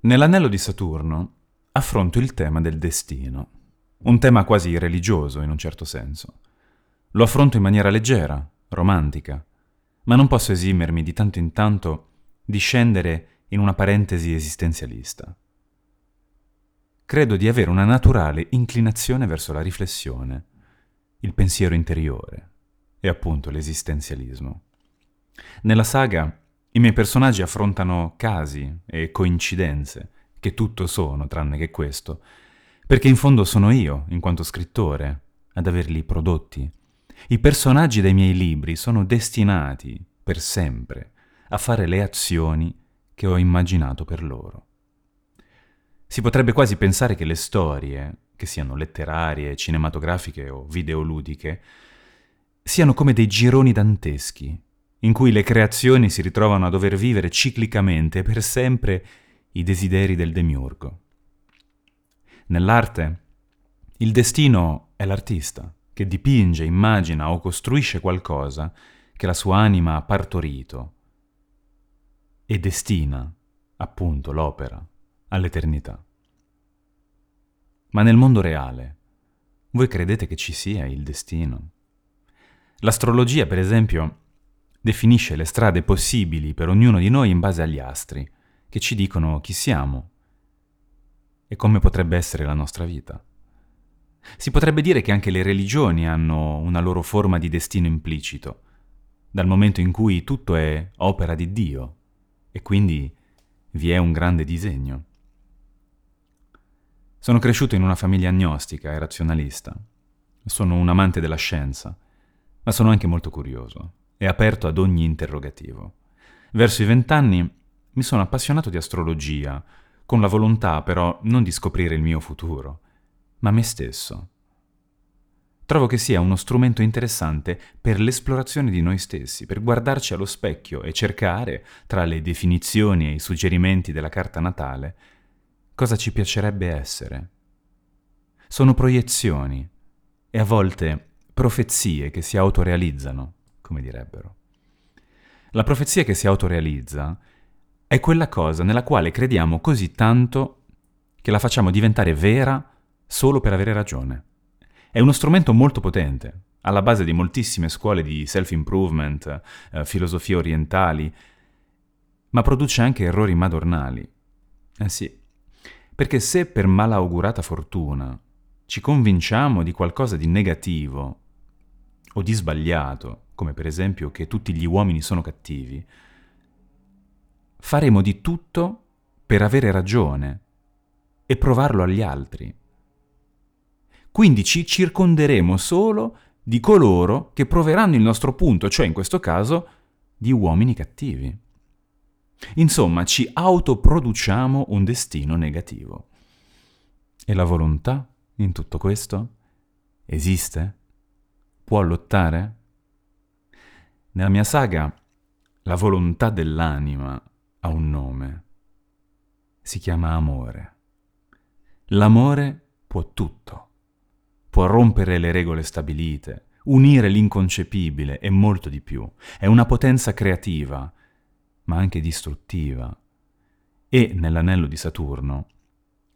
Nell'anello di Saturno affronto il tema del destino, un tema quasi religioso in un certo senso. Lo affronto in maniera leggera, romantica, ma non posso esimermi di tanto in tanto di scendere in una parentesi esistenzialista. Credo di avere una naturale inclinazione verso la riflessione, il pensiero interiore e appunto l'esistenzialismo. Nella saga i miei personaggi affrontano casi e coincidenze, che tutto sono tranne che questo, perché in fondo sono io, in quanto scrittore, ad averli prodotti. I personaggi dei miei libri sono destinati, per sempre, a fare le azioni che ho immaginato per loro. Si potrebbe quasi pensare che le storie, che siano letterarie, cinematografiche o videoludiche, siano come dei gironi danteschi, in cui le creazioni si ritrovano a dover vivere ciclicamente per sempre i desideri del demiurgo. Nell'arte, il destino è l'artista, che dipinge, immagina o costruisce qualcosa che la sua anima ha partorito e destina, appunto, l'opera all'eternità. Ma nel mondo reale, voi credete che ci sia il destino? L'astrologia, per esempio, definisce le strade possibili per ognuno di noi in base agli astri, che ci dicono chi siamo e come potrebbe essere la nostra vita. Si potrebbe dire che anche le religioni hanno una loro forma di destino implicito, dal momento in cui tutto è opera di Dio e quindi vi è un grande disegno. Sono cresciuto in una famiglia agnostica e razionalista. Sono un amante della scienza, ma sono anche molto curioso e aperto ad ogni interrogativo. Verso i vent'anni mi sono appassionato di astrologia, con la volontà però non di scoprire il mio futuro, ma me stesso. Trovo che sia uno strumento interessante per l'esplorazione di noi stessi, per guardarci allo specchio e cercare, tra le definizioni e i suggerimenti della carta natale, cosa ci piacerebbe essere. Sono proiezioni e a volte profezie che si autorealizzano come direbbero. La profezia che si autorealizza è quella cosa nella quale crediamo così tanto che la facciamo diventare vera solo per avere ragione. È uno strumento molto potente, alla base di moltissime scuole di self-improvement, eh, filosofie orientali, ma produce anche errori madornali. Eh sì, perché se per malaugurata fortuna ci convinciamo di qualcosa di negativo o di sbagliato, come per esempio che tutti gli uomini sono cattivi, faremo di tutto per avere ragione e provarlo agli altri. Quindi ci circonderemo solo di coloro che proveranno il nostro punto, cioè in questo caso di uomini cattivi. Insomma, ci autoproduciamo un destino negativo. E la volontà in tutto questo? Esiste? Può lottare? Nella mia saga la volontà dell'anima ha un nome. Si chiama amore. L'amore può tutto. Può rompere le regole stabilite, unire l'inconcepibile e molto di più. È una potenza creativa, ma anche distruttiva. E nell'anello di Saturno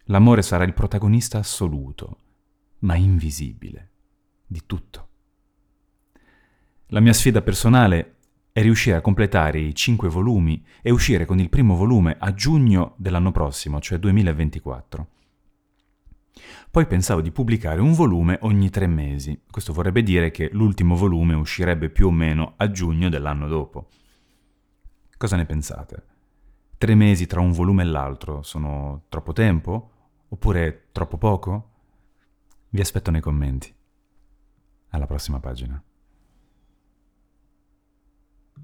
l'amore sarà il protagonista assoluto, ma invisibile, di tutto. La mia sfida personale è riuscire a completare i cinque volumi e uscire con il primo volume a giugno dell'anno prossimo, cioè 2024. Poi pensavo di pubblicare un volume ogni tre mesi. Questo vorrebbe dire che l'ultimo volume uscirebbe più o meno a giugno dell'anno dopo. Cosa ne pensate? Tre mesi tra un volume e l'altro sono troppo tempo? Oppure troppo poco? Vi aspetto nei commenti. Alla prossima pagina.